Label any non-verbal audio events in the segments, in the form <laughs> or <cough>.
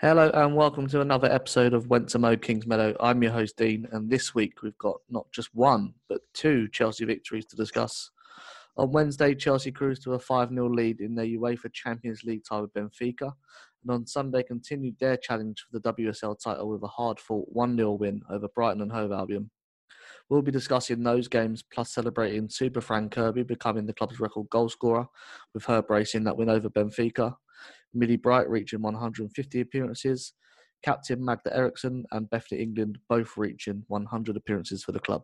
Hello and welcome to another episode of Went to Mow Kingsmeadow. I'm your host Dean, and this week we've got not just one but two Chelsea victories to discuss. On Wednesday, Chelsea cruised to a 5 0 lead in their UEFA Champions League tie with Benfica, and on Sunday continued their challenge for the WSL title with a hard fought 1 0 win over Brighton and Hove Albion. We'll be discussing those games plus celebrating Super Fran Kirby becoming the club's record goalscorer with her bracing that win over Benfica Millie Bright reaching 150 appearances, captain Magda Eriksson and Bethany England both reaching 100 appearances for the club.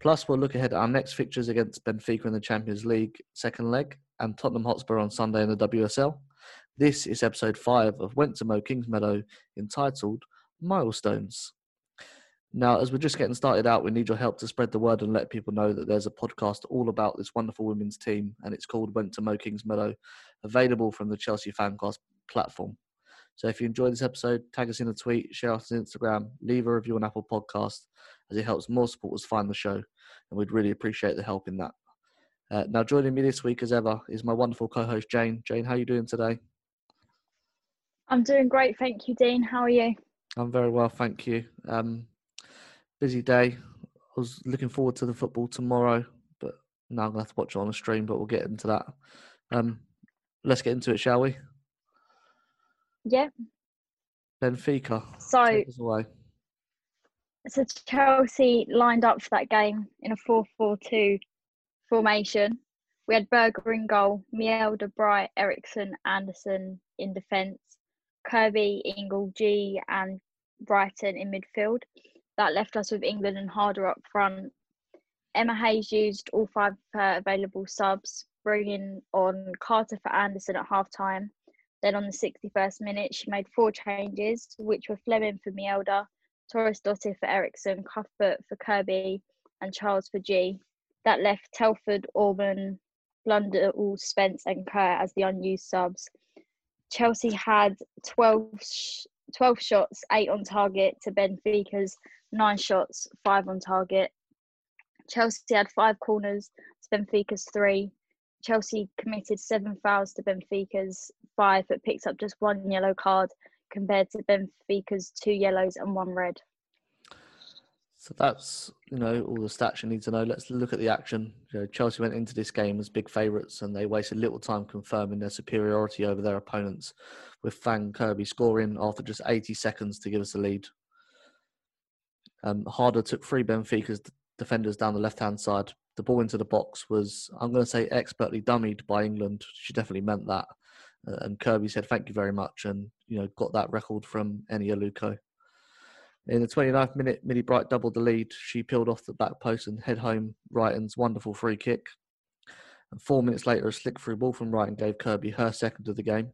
Plus, we'll look ahead at our next fixtures against Benfica in the Champions League second leg and Tottenham Hotspur on Sunday in the WSL. This is episode 5 of Went to Mow Kingsmeadow entitled Milestones. Now, as we're just getting started out, we need your help to spread the word and let people know that there's a podcast all about this wonderful women's team, and it's called Went to Mow Kingsmeadow, available from the Chelsea Fancast platform. So if you enjoyed this episode, tag us in a tweet, share us on Instagram, leave a review on Apple Podcast, as it helps more supporters find the show, and we'd really appreciate the help in that. Uh, now, joining me this week, as ever, is my wonderful co-host Jane. Jane, how are you doing today? I'm doing great, thank you, Dean. How are you? I'm very well, thank you. Um, busy day. I was looking forward to the football tomorrow, but now I'm gonna have to watch it on a stream. But we'll get into that. Um, let's get into it, shall we? Yeah. Benfica. So, so Chelsea lined up for that game in a 4-4-2 formation. We had Berger in goal, Mjelde, Bright, Eriksson, Anderson in defence, Kirby, Ingle, G, and Reiten in midfield. That left us with England and Harder up front. Emma Hayes used all five available subs, bringing on Carter for Anderson at half time. Then on the 61st minute, she made four changes, which were Fleming for Mjelde, Thorisdottir for Eriksson, Cuthbert for Kirby, and Charles for G. That left Telford, Orman, Blundell, Spence, and Kerr as the unused subs. Chelsea had 12, 12 shots, eight on target to Benfica's nine shots, five on target. Chelsea had five corners to Benfica's three. Chelsea committed seven fouls to Benfica's five, but picked up just one yellow card compared to Benfica's two yellows and one red. So that's you know all the stats you need to know. Let's look at the action. You know, Chelsea went into this game as big favourites, and they wasted little time confirming their superiority over their opponents, with Fran Kirby scoring after just 80 seconds to give us the lead. Um, Harder took three Benfica's defenders down the left hand side. The ball into the box was, I'm going to say, expertly dummied by England. She definitely meant that. Uh, and Kirby said, "Thank you very much," and you know got that record from Eni Aluko. In the 29th minute, Millie Bright doubled the lead. She peeled off the back post and head home Reiten's wonderful free kick. And four minutes later, a slick through ball from Wrighton gave Kirby her second of the game.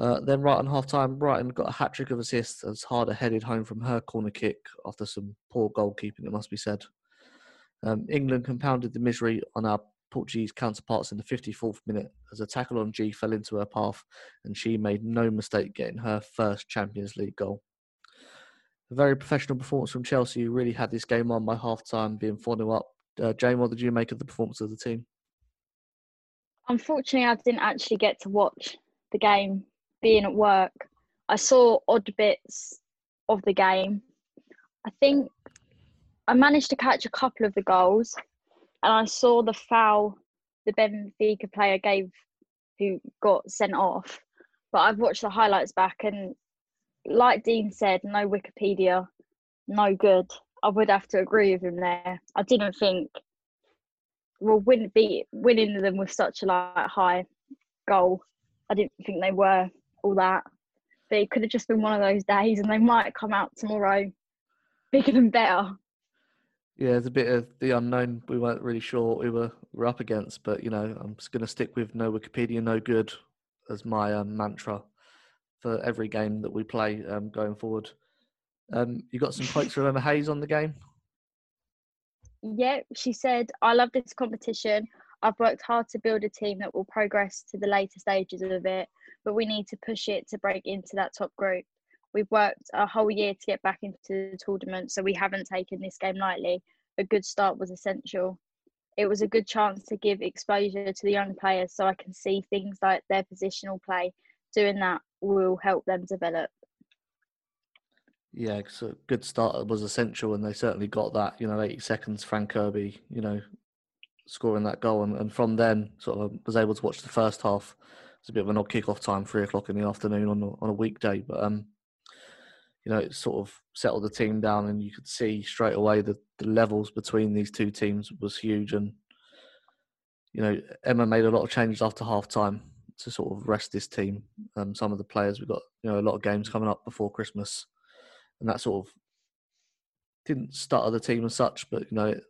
Uh, then right on half time, Reiten got a hat trick of assists as Harder headed home from her corner kick after some poor goalkeeping, it must be said. Um, England compounded the misery on our Portuguese counterparts in the 54th minute as a tackle on G fell into her path and she made no mistake getting her first Champions League goal. A very professional performance from Chelsea, who really had this game on by half time, being 4 0 up. Uh, Jane, what did you make of the performance of the team? Unfortunately, I didn't actually get to watch the game being at work, I saw odd bits of the game. I think I managed to catch a couple of the goals, and I saw the foul the Benfica player gave who got sent off. But I've watched the highlights back, and like Dean said, no Wikipedia, no good. I would have to agree with him there. I didn't think well, wouldn't be winning them with such a like high goal. I didn't think they were all that. But it could have just been one of those days, and they might come out tomorrow bigger and better. Yeah, it's a bit of the unknown. We weren't really sure what we were, were up against, but you know, I'm just going to stick with no Wikipedia, no good as my um, mantra for every game that we play um, going forward. Um, you got some quotes from Emma Hayes on the game? Yeah, she said, I love this competition. I've worked hard to build a team that will progress to the later stages of it but we need to push it to break into that top group. We've worked a whole year to get back into the tournament, so we haven't taken this game lightly. A good start was essential. It was a good chance to give exposure to the young players so I can see things like their positional play, doing that will help them develop. Yeah, so good start was essential, and they certainly got that. You know, 80 seconds, Fran Kirby, you know, scoring that goal, and, and from then, sort of um, was able to watch the first half. It's a bit of an odd kick-off time, three o'clock in the afternoon on a, on a weekday, but um, you know, it sort of settled the team down, and you could see straight away that the levels between these two teams was huge, and you know, Emma made a lot of changes after half time to sort of rest this team. Um, some of the players we've got, you know, a lot of games coming up before Christmas and that sort of didn't stutter the team as such, but you know, it,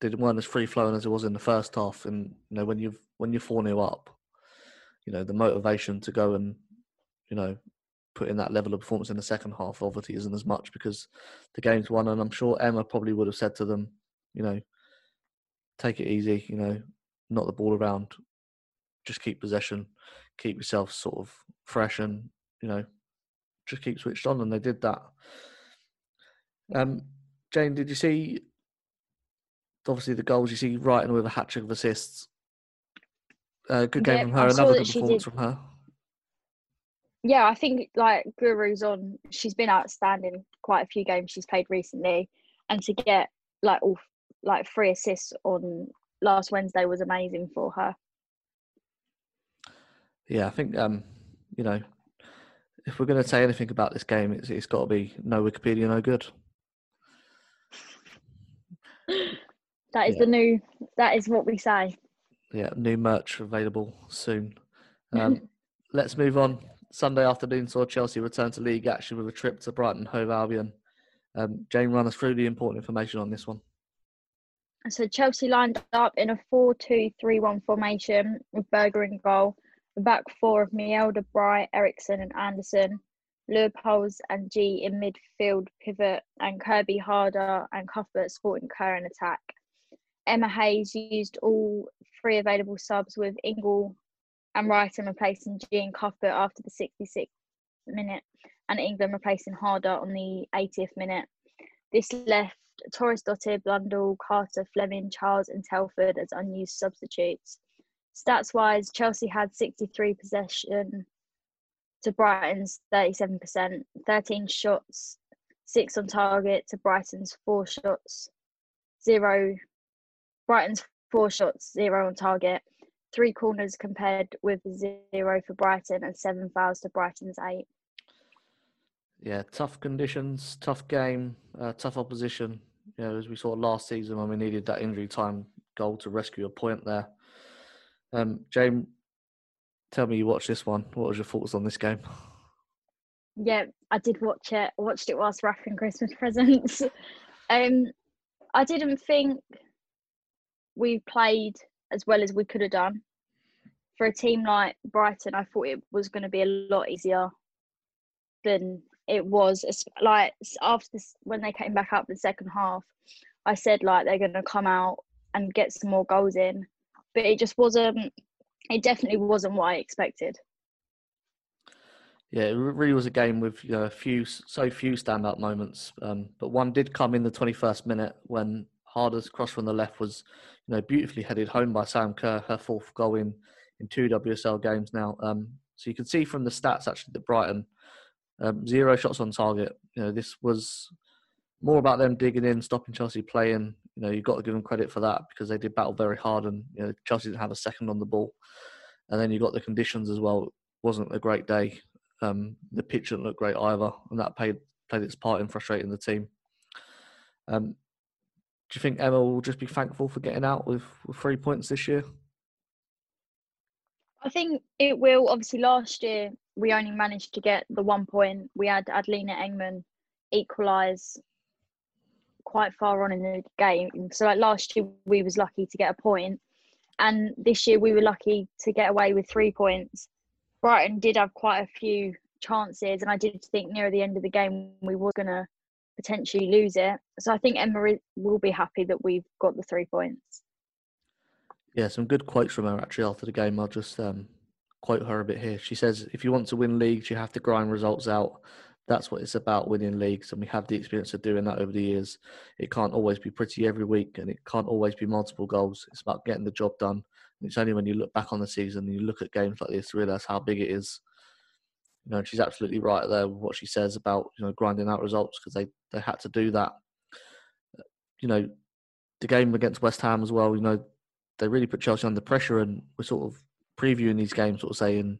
they weren't as free flowing as it was in the first half. And you know, when you've when you're four 0 up, you know, the motivation to go and you know put in that level of performance in the second half obviously isn't as much because the game's won. And I'm sure Emma probably would have said to them, you know, take it easy, you know, not the ball around, just keep possession, keep yourself sort of fresh, and you know, just keep switched on, and they did that. Um, Jane, did you see? Obviously, the goals you see Reiten with a hat trick of assists. Uh, good game Yeah, from her. Another good performance from her. Yeah, I think like Guro's on. She's been outstanding quite a few games she's played recently, and to get like all like three assists on last Wednesday was amazing for her. Yeah, I think um, you know, if we're going to say anything about this game, it's it's got to be no Wikipedia, no good. <laughs> That is Yeah. the new. That is what we say. Yeah, new merch available soon. <laughs> Um, let's move on. Sunday afternoon saw Chelsea return to league action with a trip to Brighton Hove Albion. Um, Jane, run us through the important information on this one. So Chelsea lined up in a 4-2-3-1 formation with Berger in goal. The back four of Mjelde, Bright, Eriksson and Anderson. Leupolz and G in midfield pivot and Kirby Harder and Cuthbert supporting Kerr in attack. Emma Hayes used all three available subs with Ingle and Reiten replacing G and Cuthbert after the 66th minute and England replacing Harder on the 80th minute. This left Thorisdottir, Blundell, Carter, Fleming, Charles, and Telford as unused substitutes. Stats wise, Chelsea had 63 possession to Brighton's 37%, 13 shots, six on target to Brighton's four shots, zero. Brighton's four shots, zero on target, three corners compared with zero for Brighton, and seven fouls to Brighton's eight. Yeah, tough conditions, tough game, uh, tough opposition. You know, as we saw last season when we needed that injury time goal to rescue a point there. Um, Jane, tell me you watched this one. What was your thoughts on this game? Yeah, I did watch it. I watched it whilst wrapping Christmas <laughs> presents. um, I didn't think we played as well as we could have done. For a team like Brighton, I thought it was going to be a lot easier than it was. Like after this, when they came back up the second half, I said like they're going to come out and get some more goals in, but it just wasn't. It definitely wasn't what I expected. Yeah, it really was a game with you know, a few, so few standout moments. Um, but one did come in the 21st minute when Harder's cross from the left was, know, beautifully headed home by Sam Kerr, her fourth goal in in two WSL games now. Um, so you can see from the stats actually that Brighton um, zero shots on target. You know, this was more about them digging in, stopping Chelsea playing. You know, you've got to give them credit for that because they did battle very hard, and you know, Chelsea didn't have a second on the ball. And then you got the conditions as well. It wasn't a great day. Um, the pitch didn't look great either, and that played played its part in frustrating the team. Um, do you think Emma will just be thankful for getting out with, with three points this year? I think it will. Obviously, last year we only managed to get the one point. We had Adelina Engman equalise quite far on in the game. So like last year we was lucky to get a point, and this year we were lucky to get away with three points. Brighton did have quite a few chances, and I did think near the end of the game we were gonna potentially lose it. So I think Emma will be happy that we've got the three points. Yeah, some good quotes from her actually after the game. I'll just um, quote her a bit here. She says, "If you want to win leagues, you have to grind results out. That's what it's about, winning leagues, and we have the experience of doing that over the years. It can't always be pretty every week, and it can't always be multiple goals. It's about getting the job done. And it's only when you look back on the season and you look at games like this, realize how big it is. You know, she's absolutely right there with what she says about you know grinding out results because they they had to do that. You know, the game against West Ham as well. You know, they really put Chelsea under pressure, and we're sort of previewing these games, sort of saying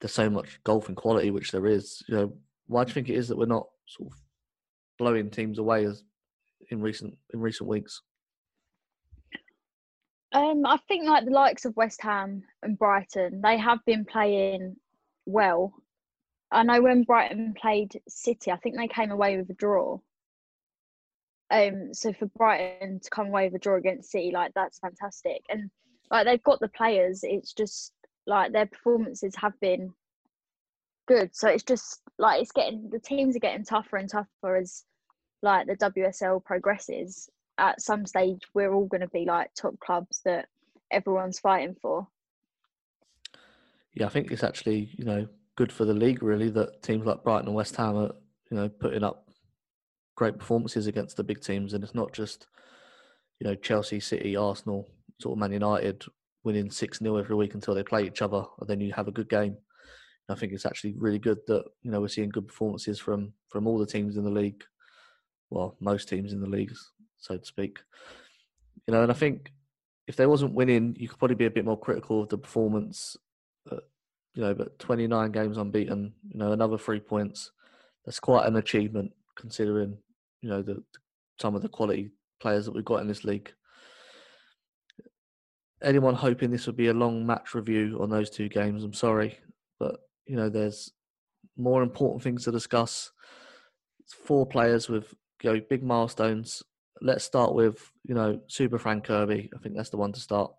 there's so much golfing quality, which there is. You know, why do you think it is that we're not sort of blowing teams away as in recent in recent weeks? Um, I think like the likes of West Ham and Brighton, they have been playing well. I know when Brighton played City, I think they came away with a draw. Um, so for Brighton to come away with a draw against City, like that's fantastic. And like they've got the players, it's just like their performances have been good. So it's just like it's getting the teams are getting tougher and tougher as like the WSL progresses. At some stage, we're all going to be like top clubs that everyone's fighting for. Yeah, I think it's actually you know good for the league really that teams like Brighton and West Ham are you know putting up great performances against the big teams, and it's not just you know Chelsea, City, Arsenal, sort of Man United winning six 0 every week until they play each other, and then you have a good game. I think it's actually really good that you know we're seeing good performances from from all the teams in the league, well, most teams in the leagues, so to speak. You know, and I think if they wasn't winning, you could probably be a bit more critical of the performance. Uh, You know, but 29 games unbeaten, you know, another three points. That's quite an achievement considering you know the some of the quality players that we've got in this league. Anyone hoping this would be a long match review on those two games, I'm sorry, but you know, there's more important things to discuss. It's four players with you know, big milestones. Let's start with, you know, Super Fran Kirby. I think that's the one to start.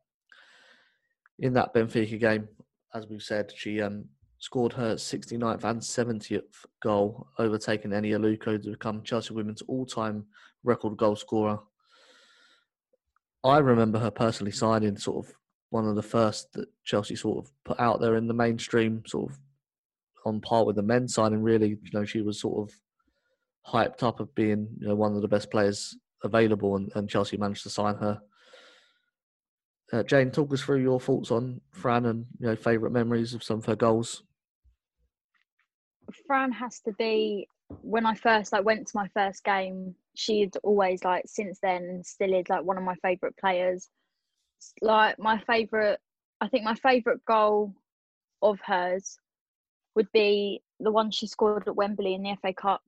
In that Benfica game, as we've said, she um, scored her 69th and 70th goal, overtaking Eni Aluko to become Chelsea Women's all-time record goal scorer. I remember her personally signing sort of one of the first that Chelsea sort of put out there in the mainstream sort of on par with the men's signing. really, you know, she was sort of hyped up of being, you know, one of the best players available, and, and Chelsea managed to sign her. Uh, Jane, talk us through your thoughts on Fran and you know favourite memories of some of her goals. Fran has to be when I first like went to my first game. She'd always like since then still is like one of my favourite players. Like my favourite, I think my favourite goal of hers would be the one she scored at Wembley in the FA Cup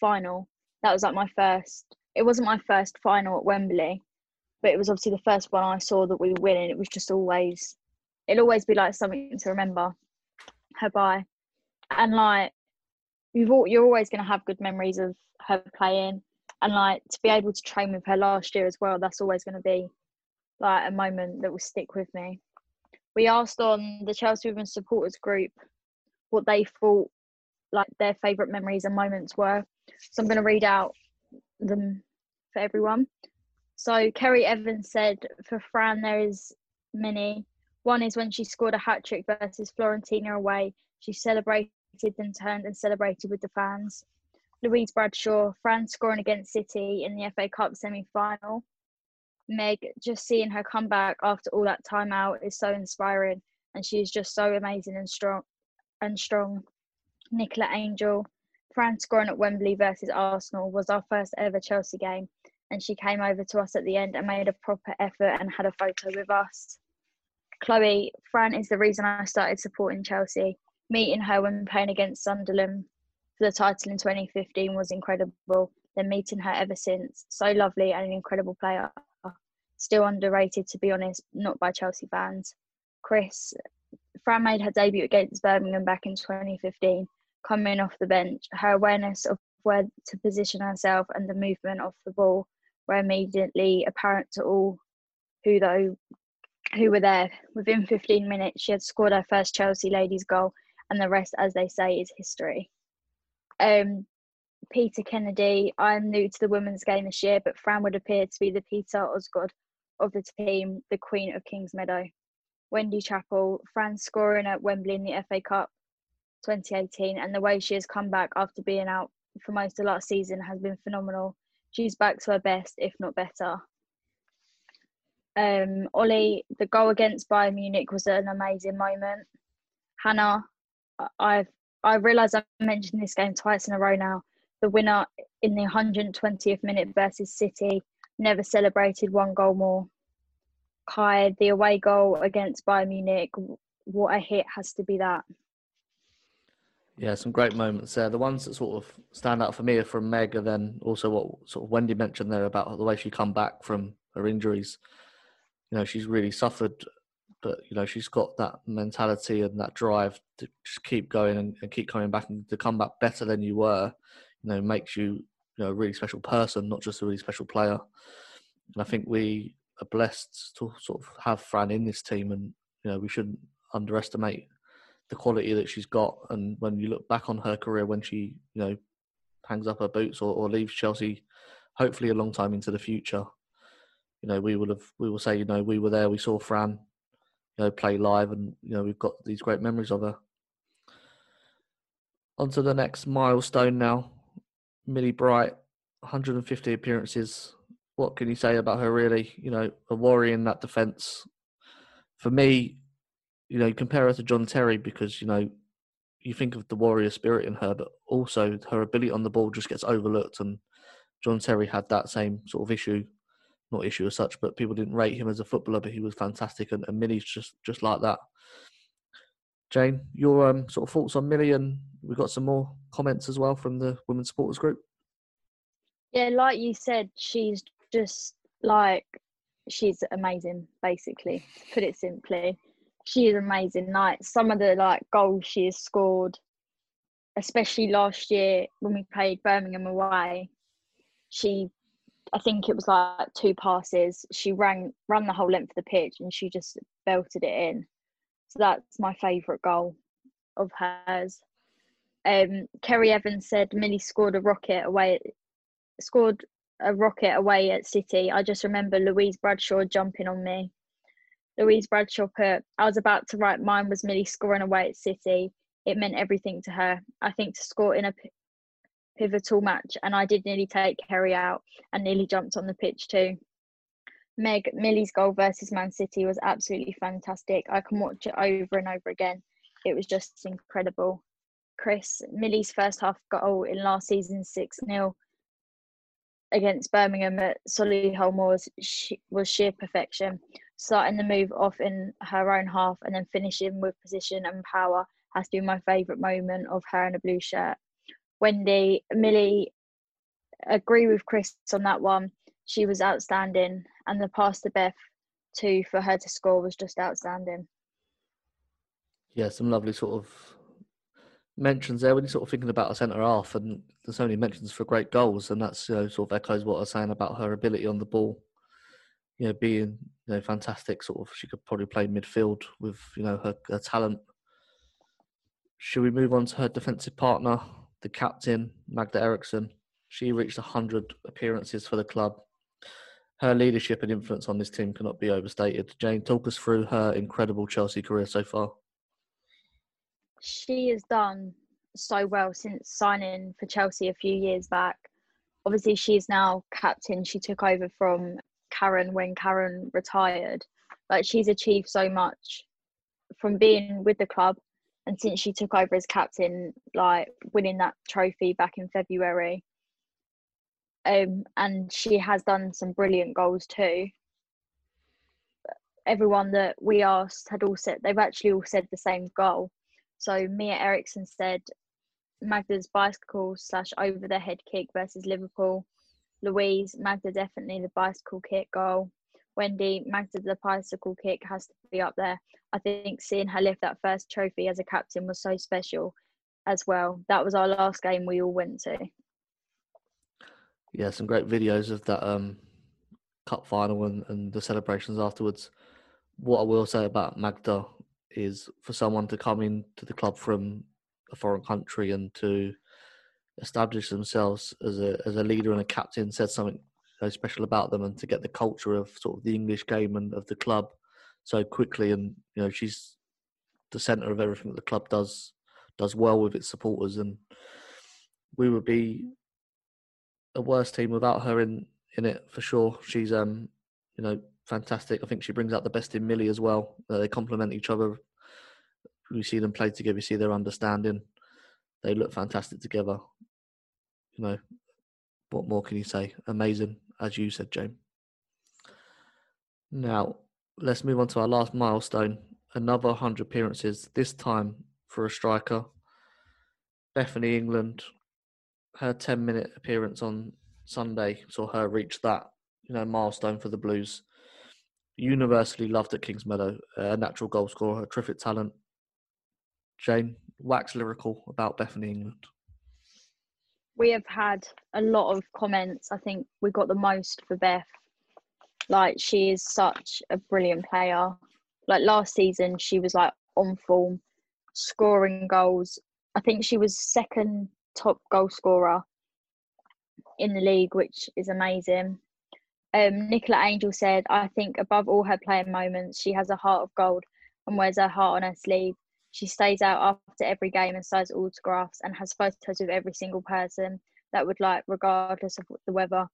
final. That was like my first. It wasn't my first final at Wembley, but it was obviously the first one I saw that we were winning. It was just always, it'll always be like something to remember her by, and like you've all, you're always going to have good memories of her playing, and like to be able to train with her last year as well. That's always going to be like a moment that will stick with me. We asked on the Chelsea Women's supporters group what they thought like their favourite memories and moments were. So I'm going to read out them for everyone. So Kerry Evans said, for Fran, there is many. One is when she scored a hat trick versus Fiorentina away. She celebrated and turned and celebrated with the fans. Louise Bradshaw, Fran scoring against City in the FA Cup semi final. Meg, just seeing her come back after all that time out is so inspiring, and she is just so amazing and strong and strong. Nicola Angel, Fran scoring at Wembley versus Arsenal was our first ever Chelsea game, and she came over to us at the end and made a proper effort and had a photo with us. Chloe, Fran is the reason I started supporting Chelsea. Meeting her when playing against Sunderland for the title in 2015 was incredible. Then meeting her ever since, so lovely and an incredible player. Still underrated, to be honest, not by Chelsea fans. Chris, Fran made her debut against Birmingham back in 2015. Coming off the bench, her awareness of where to position herself and the movement of the ball were immediately apparent to all who though who were there. Within 15 minutes, she had scored her first Chelsea ladies goal, and the rest, as they say, is history. Um, Peter Kennedy, I'm new to the women's game this year, but Fran would appear to be the Peter Osgood of the team, the Queen of Kingsmeadow. Wendy Chapel, Fran scoring at Wembley in the FA Cup 2018, and the way she has come back after being out for most of last season has been phenomenal. She's back to her best, if not better. Um, Ollie, the goal against Bayern Munich was an amazing moment. Hannah, I've I realise I mentioned this game twice in a row now. The winner in the 120th minute versus City never celebrated one goal more. Kai, the away goal against Bayern Munich, what a hit has to be that. Yeah, some great moments there. The ones that sort of stand out for me are from Meg, and then also what sort of Wendy mentioned there about the way she come back from her injuries. You know, she's really suffered, but you know, she's got that mentality and that drive to just keep going and, and keep coming back and to come back better than you were. You know, makes you you know a really special person, not just a really special player. And I think we are blessed to sort of have Fran in this team, and you know, we shouldn't underestimate the quality that she's got. And when you look back on her career, when she, you know, hangs up her boots or, or leaves Chelsea, hopefully a long time into the future, you know, we will have, we will say, you know, we were there, we saw Fran, you know, play live, and you know, we've got these great memories of her. On to the next milestone now, Millie Bright, 150 appearances. What can you say about her? Really, you know, a warrior in that defence. For me, you know, compare her to John Terry because, you know, you think of the warrior spirit in her, but also her ability on the ball just gets overlooked. And John Terry had that same sort of issue, not issue as such, but people didn't rate him as a footballer, but he was fantastic. And, and Millie's just, just like that. Jane, your um, sort of thoughts on Millie, and we've got some more comments as well from the women's supporters group. Yeah, like you said, she's just like she's amazing, basically, to put it simply she is amazing. Like some of the like goals she has scored, especially last year when we played Birmingham away, she I think it was like two passes. She ran ran the whole length of the pitch and she just belted it in. So that's my favourite goal of hers. Um, Kerry Evans said Millie scored a rocket away, scored a rocket away at City. I just remember Louise Bradshaw jumping on me Louise Bradshaw put, I was about to write mine was Millie scoring away at City. It meant everything to her. I think to score in a p- pivotal match, and I did nearly take Kerry out and nearly jumped on the pitch too. Meg, Millie's goal versus Man City was absolutely fantastic. I can watch it over and over again. It was just incredible. Chris, Millie's first half goal in last season's 6 0 against Birmingham at Solihull Moors was sheer perfection starting the move off in her own half and then finishing with position and power has been my favourite moment of her in a blue shirt. Wendy, Millie, agree with Chris on that one. She was outstanding, and the pass to Beth too for her to score was just outstanding. Yeah, some lovely sort of mentions there when you're sort of thinking about a centre half, and there's only mentions for great goals, and that's you know, sort of echoes what I was saying about her ability on the ball you know, being you know fantastic. Sort of, she could probably play midfield with you know her, her talent. Should we move on to her defensive partner, the captain Magda Eriksson? She reached 100 appearances for the club. Her leadership and influence on this team cannot be overstated. Jane, talk us through her incredible Chelsea career so far. She has done so well since signing for Chelsea a few years back. Obviously, she's now captain. She took over from Karen when Karen retired. Like she's achieved so much from being with the club and since she took over as captain, like winning that trophy back in February. Um, and she has done some brilliant goals too. Everyone that we asked had all said they've actually all said the same goal. So Mia Eriksson said Magda's bicycle slash over the head kick versus Liverpool. Louise, Magda definitely the bicycle kick goal. Wendy, Magda the bicycle kick has to be up there. I think seeing her lift that first trophy as a captain was so special as well. That was our last game we all went to. Yeah, some great videos of that um, cup final and, and the celebrations afterwards. What I will say about Magda is for someone to come into the club from a foreign country and to establish themselves as a as a leader and a captain said something so special about them and to get the culture of sort of the English game and of the club so quickly. And you know she's the center of everything that the club does does well with its supporters. And we would be a worse team without her in in it for sure. She's um you know fantastic. I think she brings out the best in millie as well. Uh, they complement each other. We see them play together. We see their understanding They look fantastic together. You know, what more can you say? Amazing, as you said, James. Now, let's move on to our last milestone. Another 100 appearances, this time for a striker. Bethany England, her 10 minute appearance on Sunday saw her reach that you know milestone for the Blues. Universally loved at Kingsmeadow, a natural goal scorer, a terrific talent. Jane, wax lyrical about Bethany England. We have had a lot of comments. I think we got the most for Beth. Like she is such a brilliant player. Like last season, she was like on form, scoring goals. I think she was second top goal scorer in the league, which is amazing. Um, Nicola Angel said, I think above all her playing moments, she has a heart of gold and wears her heart on her sleeve. She stays out after every game and signs autographs and has photos with every single person that would like, regardless of the weather.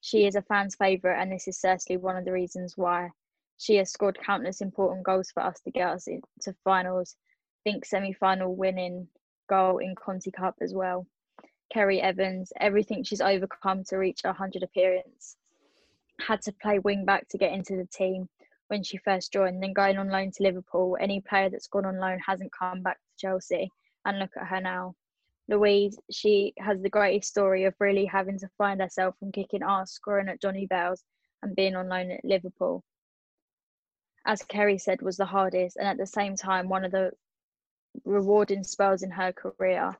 She is a fan's favourite, and this is certainly one of the reasons why. She has scored countless important goals for us to get us into finals. think semi final winning goal in Conti Cup as well. Kerry Evans, everything she's overcome to reach 100 appearance. Had to play wing back to get into the team when she first joined, then going on loan to Liverpool. Any player that's gone on loan hasn't come back to Chelsea. And look at her now. Louise, she has the greatest story of really having to find herself from kicking ass, scoring at Johnny Bell's, and being on loan at Liverpool. As Kerry said, was the hardest, and at the same time, one of the rewarding spells in her career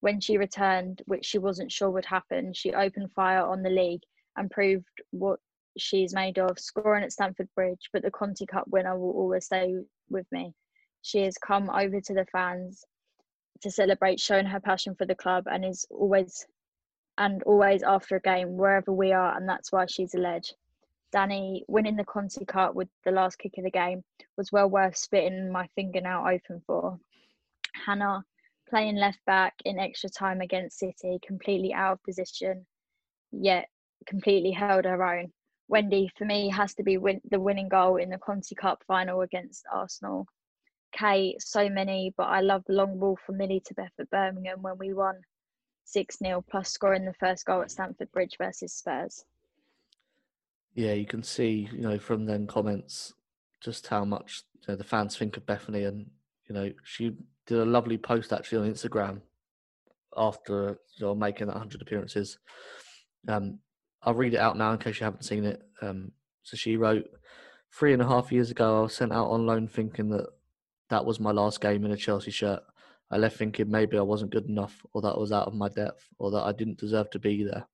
when she returned, which she wasn't sure would happen, she opened fire on the league and proved what she's made of, scoring at Stamford Bridge. But the Conti Cup winner will always stay with me. She has come over to the fans to celebrate, showing her passion for the club, and is always and always after a game wherever we are, and that's why she's a ledge. Danny winning the Conti Cup with the last kick of the game was well worth spitting my fingernail open for. Hannah playing left back in extra time against City, completely out of position, yet completely held her own. Wendy, for me, has to be win- the winning goal in the Conti Cup final against Arsenal. Kay, so many, but I love the long ball from Millie to Beth at Birmingham when we won 6 0, plus scoring the first goal at Stamford Bridge versus Spurs. Yeah, you can see, you know, from them comments just how much you know, the fans think of Bethany, and you know, she did a lovely post actually on Instagram after you know, making that 100 appearances. Um, I'll read it out now in case you haven't seen it. Um, so she wrote, Three and a half years ago, I was sent out on loan thinking that that was my last game in a Chelsea shirt. I left thinking maybe I wasn't good enough, or that I was out of my depth, or that I didn't deserve to be there.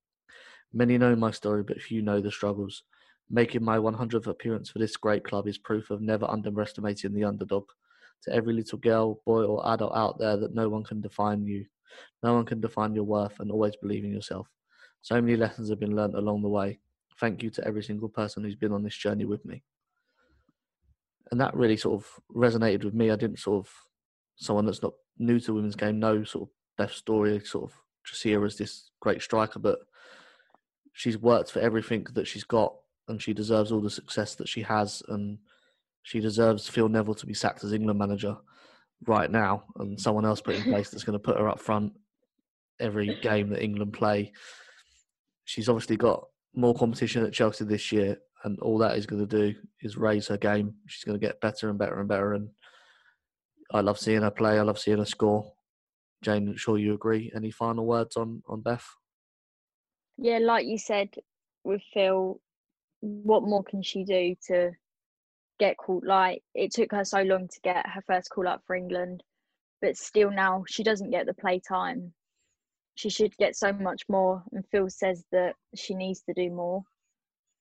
Many know my story, but few know the struggles. Making my 100th appearance for this great club is proof of never underestimating the underdog to every little girl, boy, or adult out there that no one can define you. No one can define your worth and always believe in yourself. So many lessons have been learnt along the way. Thank you to every single person who's been on this journey with me. And that really sort of resonated with me. I didn't sort of, someone that's not new to women's game, know sort of Beth's story, sort of just see her as this great striker, but she's worked for everything that she's got and she deserves all the success that she has. And she deserves Phil Neville to be sacked as England manager right now, and someone else put in <laughs> place that's going to put her up front every game that England play. She's obviously got more competition at Chelsea this year, and all that is going to do is raise her game. She's going to get better and better and better. And I love seeing her play. I love seeing her score. Jane, I'm sure you agree. Any final words on on Beth? Yeah, like you said with Phil, what more can she do to get called like it took her so long to get her first call up for England, but still now she doesn't get the play time. She should get so much more, and Phil says that she needs to do more.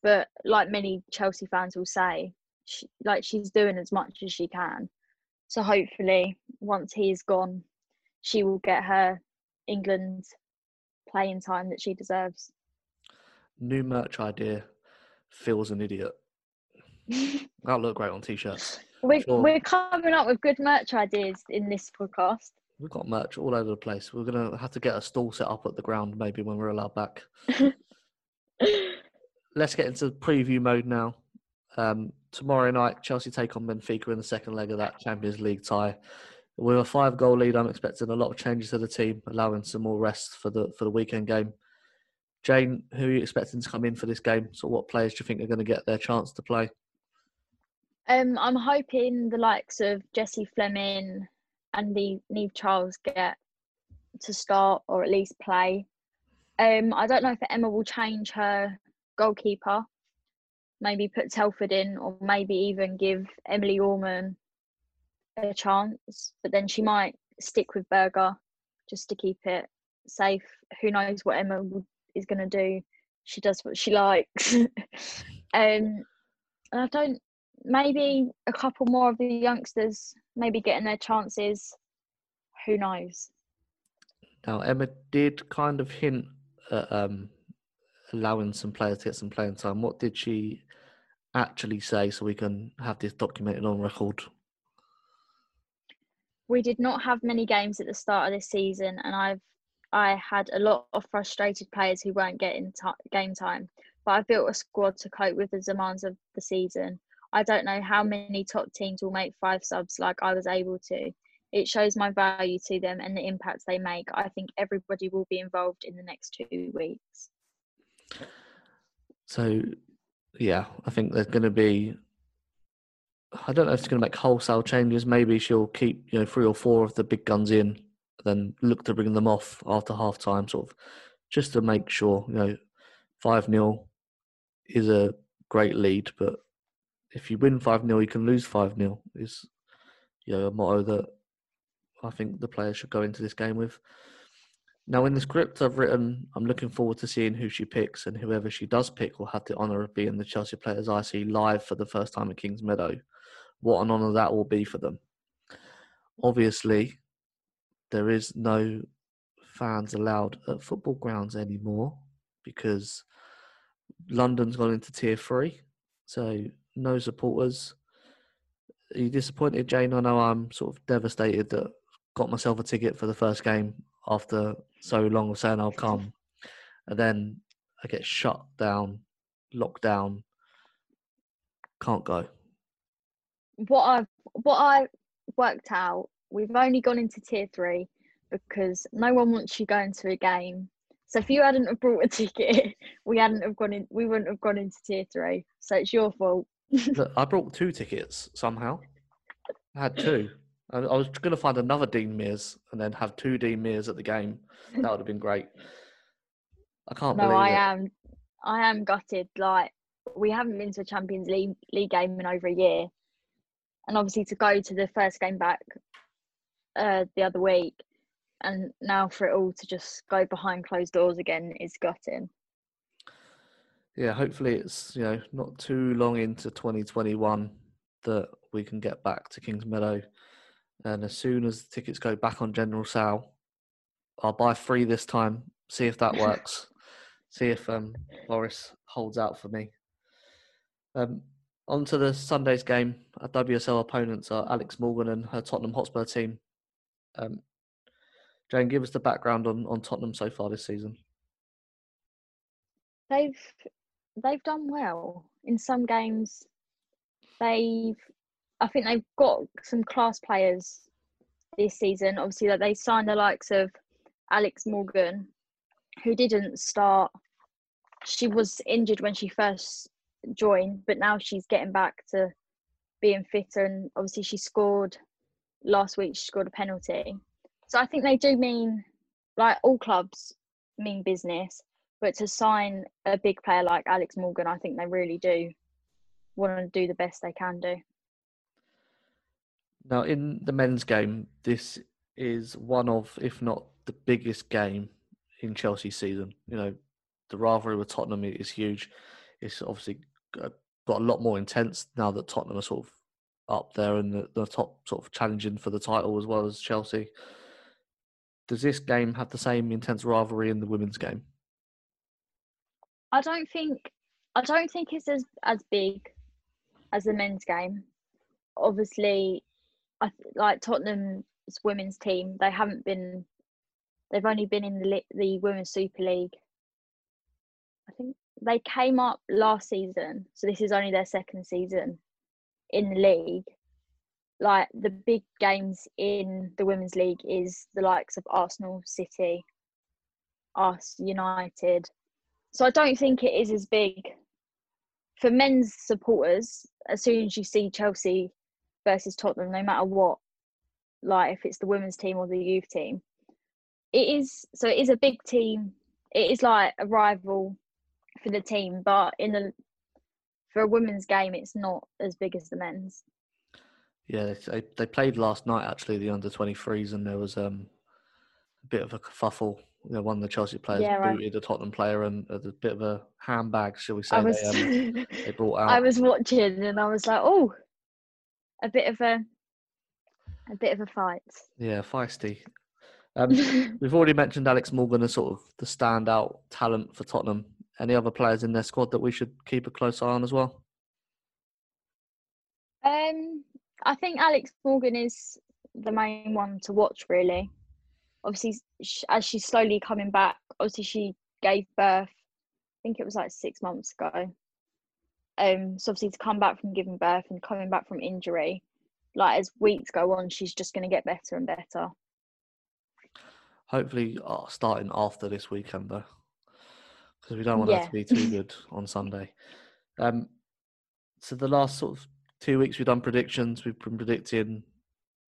But like many Chelsea fans will say, she, like she's doing as much as she can. So hopefully, once he's gone, she will get her England playing time that she deserves. New merch idea. Phil's an idiot. <laughs> That'll look great on t-shirts. We're, sure. we're coming up with good merch ideas in this podcast. We've got merch all over the place. We're gonna have to get a stall set up at the ground maybe when we're allowed back. <laughs> Let's get into preview mode now. Um, tomorrow night, Chelsea take on Benfica in the second leg of that Champions League tie. With a five goal lead, I'm expecting a lot of changes to the team, allowing some more rest for the for the weekend game. Jane, who are you expecting to come in for this game? So, what players do you think are going to get their chance to play? Um, I'm hoping the likes of Jesse Fleming and the Niamh Charles get to start or at least play. Um, I don't know if Emma will change her goalkeeper. Maybe put Telford in, or maybe even give Emily Orman a chance. But then she might stick with Berger just to keep it safe. Who knows what Emma is going to do? She does what she likes. <laughs> um, and I don't. Maybe a couple more of the youngsters maybe getting their chances. Who knows? Now Emma did kind of hint at um, allowing some players to get some playing time. What did she actually say so we can have this documented on record? We did not have many games at the start of this season, and I've I had a lot of frustrated players who weren't getting t- game time. But I've built a squad to cope with the demands of the season. I don't know how many top teams will make five subs like I was able to. It shows my value to them and the impact they make. I think everybody will be involved in the next two weeks. So, yeah, I think there's going to be. I don't know if it's going to make wholesale changes. Maybe she'll keep you know three or four of the big guns in, then look to bring them off after half time, sort of, just to make sure you know five 0 is a great lead, but if you win 5 0, you can lose 5 0, is you know, a motto that I think the players should go into this game with. Now, in the script I've written, I'm looking forward to seeing who she picks, and whoever she does pick will have the honour of being the Chelsea players I see live for the first time at Kingsmeadow. What an honour that will be for them. Obviously, there is no fans allowed at football grounds anymore because London's gone into tier three. So no supporters. Are you disappointed, Jane? I know I'm sort of devastated that got myself a ticket for the first game after so long of saying I'll come, and then I get shut down, locked down, can't go. What I've what I worked out, we've only gone into tier three because no one wants you going to a game. So if you hadn't have brought a <laughs> ticket, we hadn't have gone in. We wouldn't have gone into tier three. So it's your fault. Look, I brought two tickets somehow. I had two. I, I was going to find another Dean Mears and then have two Dean Mears at the game. That would have been great. I can't no, believe I it. am. I am gutted. Like we haven't been to a Champions League league game in over a year, and obviously to go to the first game back uh, the other week, and now for it all to just go behind closed doors again is gutting yeah, hopefully it's you know not too long into 2021 that we can get back to Kingsmeadow, and as soon as the tickets go back on general sale, I'll buy three this time. See if that <laughs> works. see if um, Boris holds out for me. Um, on to the Sunday's game. Our WSL opponents are Alex Morgan and her Tottenham Hotspur team. Um, Jane, give us the background on, on Tottenham so far this season. They've they've done well in some games. They've, I think they've got some class players this season. Obviously, that they signed the likes of Alex Morgan, who didn't start. She was injured when she first joined, but now she's getting back to being fitter. And obviously, she scored last week. She scored a penalty. So I think they do mean, like all clubs, mean business. But to sign a big player like Alex Morgan, I think they really do want to do the best they can do. Now, in the men's game, this is one of, if not the biggest game in Chelsea season. You know, the rivalry with Tottenham is huge. It's obviously got a lot more intense now that Tottenham are sort of up there and the, the top, sort of challenging for the title as well as Chelsea. Does this game have the same intense rivalry in the women's game? I don't think I don't think it's as as big as the men's game. Obviously, I like Tottenham's women's team. They haven't been. They've only been in the the women's Super League. I think they came up last season, so this is only their second season in the league. like the big games in the women's league is the likes of Arsenal, City, us, United. So I don't think it is as big for men's supporters. As soon as you see Chelsea versus Tottenham, no matter what, like if it's the women's team or the youth team, it is so it is a big team. It is like a rival for the team, but in the for a women's game, it's not as big as the men's. Yeah, they they played last night actually the under twenty threes, and there was um a bit of a kerfuffle. You know, one of the Chelsea players Yeah, right. booted a Tottenham player, and a bit of a handbag, shall we say? I was they, um, <laughs> they brought out. I was watching and I was like, oh, a bit of a a bit of a fight. Yeah, feisty. <laughs> Um, we've already mentioned Alex Morgan as sort of the standout talent for Tottenham. Any other players in their squad that we should keep a close eye on as well? Um, I think Alex Morgan is the main one to watch, really. Obviously, as she's slowly coming back, obviously she gave birth. I think it was like six months ago. Um, so obviously to come back from giving birth and coming back from injury, like as weeks go on, she's just going to get better and better. Hopefully, uh, starting after this weekend though, because we don't want her to be too good <laughs> on Sunday. Um, so the last sort of two weeks we've done predictions. We've been predicting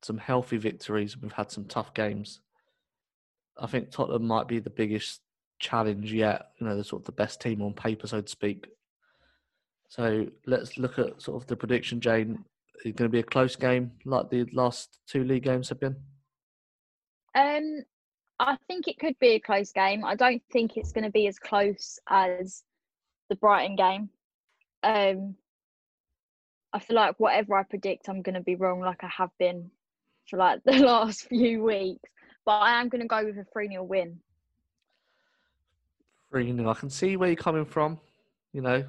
some healthy victories. We've had some tough games. I think Tottenham might be the biggest challenge yet. You know, the sort of the best team on paper, so to speak. So let's look at sort of the prediction, Jane. Is it going to be a close game like the last two league games have been? Um, I think it could be a close game. I don't think it's going to be as close as the Brighton game. Um, I feel like whatever I predict, I'm going to be wrong, like I have been for like <laughs> the last few weeks. But I am going to go with a 3 0 win. 3 0. I can see where you're coming from. You know,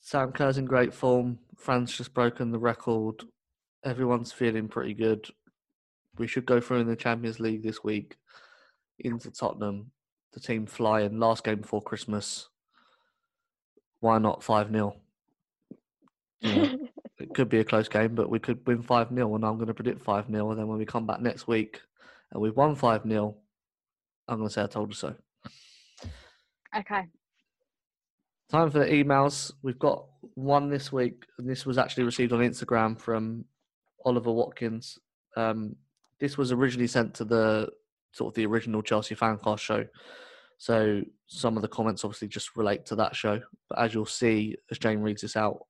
Sam Kerr's in great form. Fran's just broken the record. Everyone's feeling pretty good. We should go through in the Champions League this week into Tottenham. The team flying. Last game before Christmas. Why not 5 0? <laughs> It could be a close game, but we could win 5 0, and I'm going to predict 5 0. And then when we come back next week and we've won 5 0, I'm going to say I told you so. okay. Time for the emails. We've got one this week, and this was actually received on Instagram from Oliver Watkins. Um, this was originally sent to the sort of the original Chelsea Fancast show. So some of the comments obviously just relate to that show. But as you'll see, as Jane reads this out,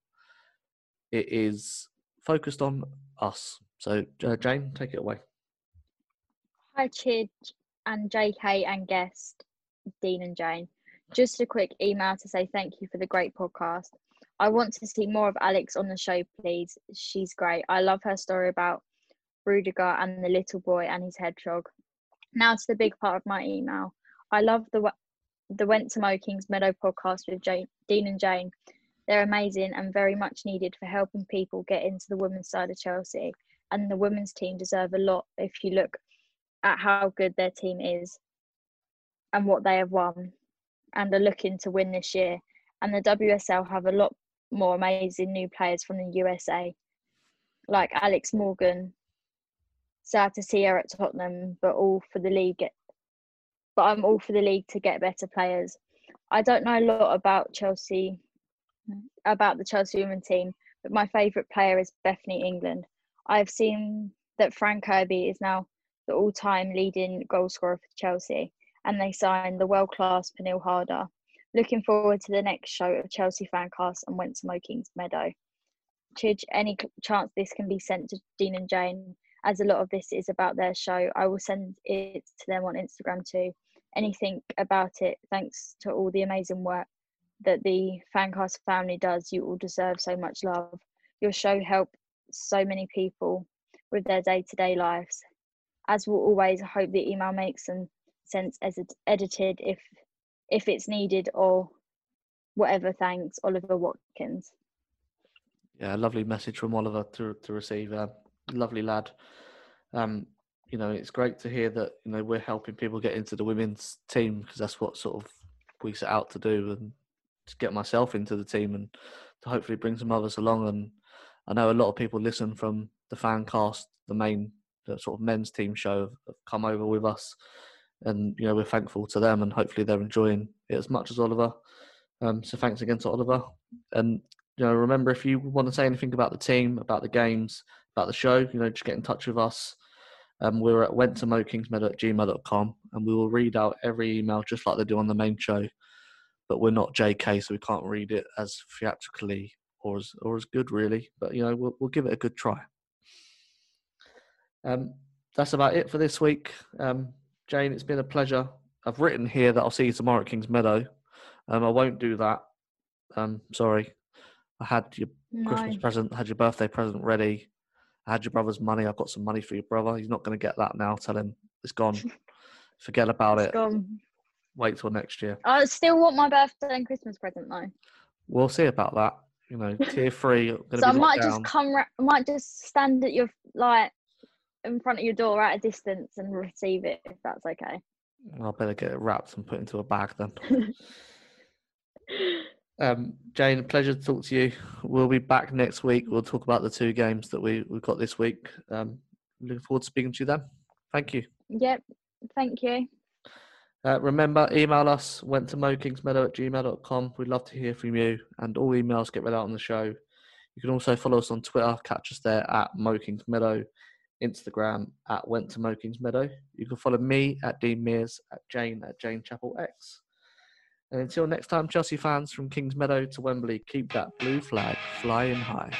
it is focused on us. So uh, Jane, take it away. Hi, Chid and JK and guest, Dean and Jane. Just a quick email to say thank you for the great podcast. I want to see more of Alex on the show, please. She's great. I love her story about Rudiger and the little boy and his hedgehog. Now to the big part of my email. I love the the Went to Mow Kingsmeadow podcast with Jane, Dean and Jane. They're amazing and very much needed for helping people get into the women's side of Chelsea. And the women's team deserve a lot if you look at how good their team is and what they have won and are looking to win this year. And the WSL have a lot more amazing new players from the USA, like Alex Morgan. Sad to see her at Tottenham, but all for the league. But I'm all for the league to get better players. I don't know a lot about Chelsea, about the Chelsea women team, but my favourite player is Bethany England. I've seen that Fran Kirby is now the all-time leading goal scorer for Chelsea, and they signed the world-class Pernille Harder. Looking forward to the next show of Chelsea Fancast and went to Mow Kingsmeadow. Any chance this can be sent to Dean and Jane, as a lot of this is about their show. I will send it to them on Instagram too. Anything about it, thanks to all the amazing work that the Fancast family does. You all deserve so much love. Your show helped so many people with their day-to-day lives. As will always, I hope the email makes some sense as it's edited if if it's needed or whatever. Thanks, Oliver Watkins. Yeah, lovely message from Oliver to to receive. Uh, lovely lad. Um, you know, it's great to hear that you know we're helping people get into the women's team because that's what sort of we set out to do and to get myself into the team and to hopefully bring some others along. And I know a lot of people listen from the fan cast, the main sort of men's team show have, come over with us, and you know we're thankful to them, and hopefully they're enjoying it as much as Oliver. Um, so thanks again to Oliver, and you know remember if you want to say anything about the team, about the games, about the show, you know just get in touch with us. Um, we're at wenttomowkingsmeadow at gmail.com and we will read out every email just like they do on the main show. But we're not JK, so we can't read it as theatrically or as or as good really. But you know, we'll we'll give it a good try. Um, that's about it for this week. Um, Jane, it's been a pleasure. I've written here that I'll see you tomorrow at Kingsmeadow. Um, I won't do that. Um, sorry. I had your No. Christmas present, had your birthday present ready. I had your brother's money. I've got some money for your brother. He's not going to get that now. Tell him it's gone. <laughs> Forget about It's it. gone. Wait till next year. I still want my birthday and Christmas present though. We'll see about that. You know, <laughs> tier three. So I might locked just come. Ra- I might just stand at your like in front of your door at a distance and receive it if that's okay. I'll better get it wrapped and put into a bag then. <laughs> Um, Jane, pleasure to talk to you. We'll be back next week. We'll talk about the two games that we, we've got this week. Um, looking forward to speaking to you then. Thank you. Yep. Thank you. Uh, remember, email us, went to mowkingsmeadow at gmail.com. We'd love to hear from you, and all emails get read out on the show. You can also follow us on Twitter, catch us there at mowkingsmeadow, Instagram at went to Mow Kingsmeadow. You can follow me at Dean Mears, at Jane at Jane Chappell X. And until next time, Chelsea fans from Kingsmeadow to Wembley, keep that blue flag flying high.